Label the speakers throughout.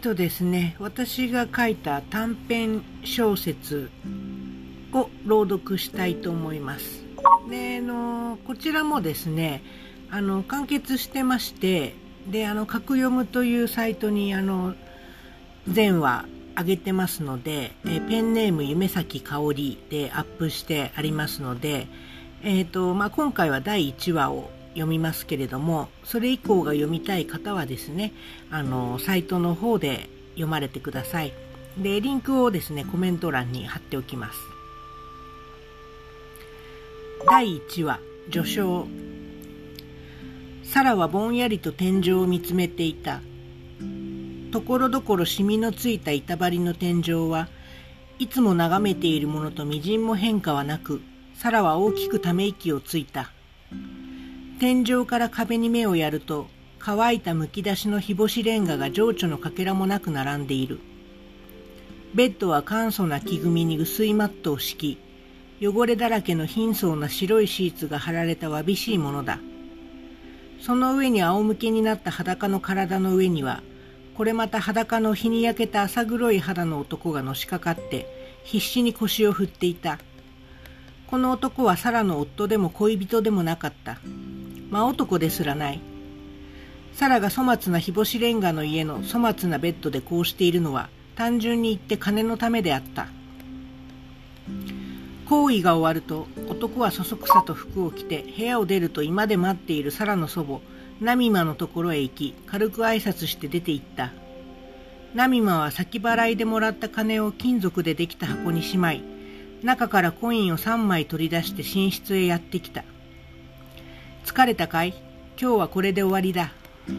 Speaker 1: とですね、私が書いた短編小説を朗読したいと思います。で、あの、こちらもですね、あの、完結してまして、で、あの、格読むというサイトに、あの、全話上げてますので、えペンネーム夢咲香織でアップしてありますので、え、ー、と、まあ、今回は第1話を読みますけれども、それ以降が読みたい方はですね、あの、サイトの方で読まれてください。で、リンクをですね、コメント欄に貼っておきます。第1話、序章。サラはぼんやりと天井を見つめていた。ところどころシミのついた板張りの天井はいつも眺めているものとみじんも変化はなく、サラは大きくため息をついた。天井から壁に目をやると、乾いたむき出しの日干しレンガが情緒のかけらもなく並んでいる。ベッドは簡素な木組みに薄いマットを敷き、汚れだらけの貧相な白いシーツが貼られたわびしいものだ。その上に仰向けになった裸の体の上には、これまた裸の日に焼けた浅黒い肌の男がのしかかって、必死に腰を振っていた。この男はサラの夫でも恋人でもなかった。真男ですらない。サラが粗末な日干しレンガの家の粗末なベッドでこうしているのは単純に言って金のためであった。行為が終わると男はそそくさと服を着て部屋を出ると今で待っているサラの祖母ナミマのところへ行き軽く挨拶して出て行ったナミマは先払いでもらった金を金属でできた箱にしまい中からコインを3枚取り出して寝室へやってきた疲れたかい？今日はこれで終わりだ。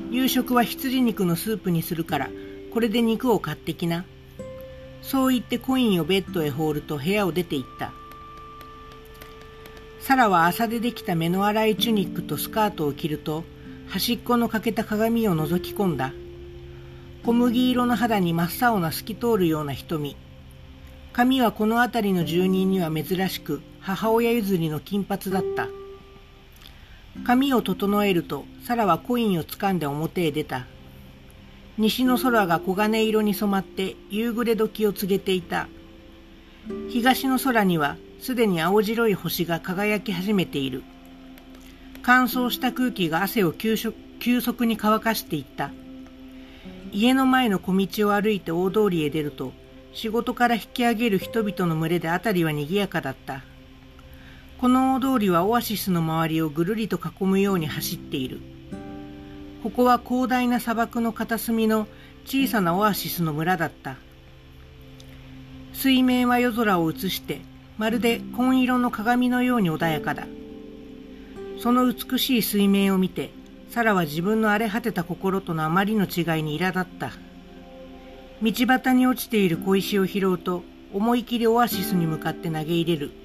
Speaker 1: 夕食は羊肉のスープにするから、これで肉を買ってきな。そう言ってコインをベッドへ放ると部屋を出て行った。サラは朝でできた目の粗いチュニックとスカートを着ると、端っこの欠けた鏡を覗き込んだ。小麦色の肌に真っ青な透き通るような瞳。髪はこの辺りの住人には珍しく、母親譲りの金髪だった。髪を整えると、サラはコインを掴んで表へ出た。西の空が黄金色に染まって夕暮れ時を告げていた。東の空にはすでに青白い星が輝き始めている。乾燥した空気が汗を急速に乾かしていった。家の前の小道を歩いて大通りへ出ると、仕事から引き上げる人々の群れで辺りは賑やかだった。この大通りはオアシスの周りをぐるりと囲むように走っている。ここは広大な砂漠の片隅の小さなオアシスの村だった。水面は夜空を映して、まるで紺色の鏡のように穏やかだ。その美しい水面を見て、サラは自分の荒れ果てた心とのあまりの違いに苛立った。道端に落ちている小石を拾うと、思い切りオアシスに向かって投げ入れる。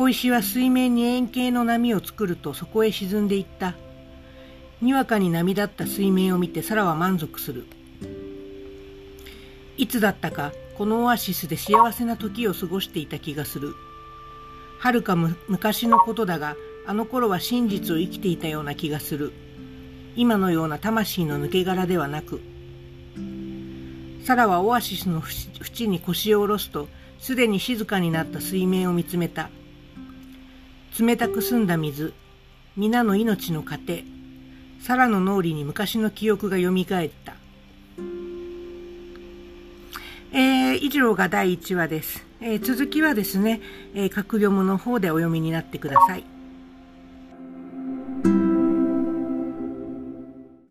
Speaker 1: 小石は水面に円形の波を作るとそこへ沈んでいった。にわかに波立った水面を見てサラは満足する。いつだったかこのオアシスで幸せな時を過ごしていた気がする。はるか昔のことだが、あの頃は真実を生きていたような気がする。今のような魂の抜け殻ではなく。サラはオアシスの縁に腰を下ろすと、すでに静かになった水面を見つめた。冷たく澄んだ水、皆の命の糧、サラの脳裏に昔の記憶が蘇った。えー、以上が第1話です。えー、続きはですね、えー、格読むの方でお読みになってください。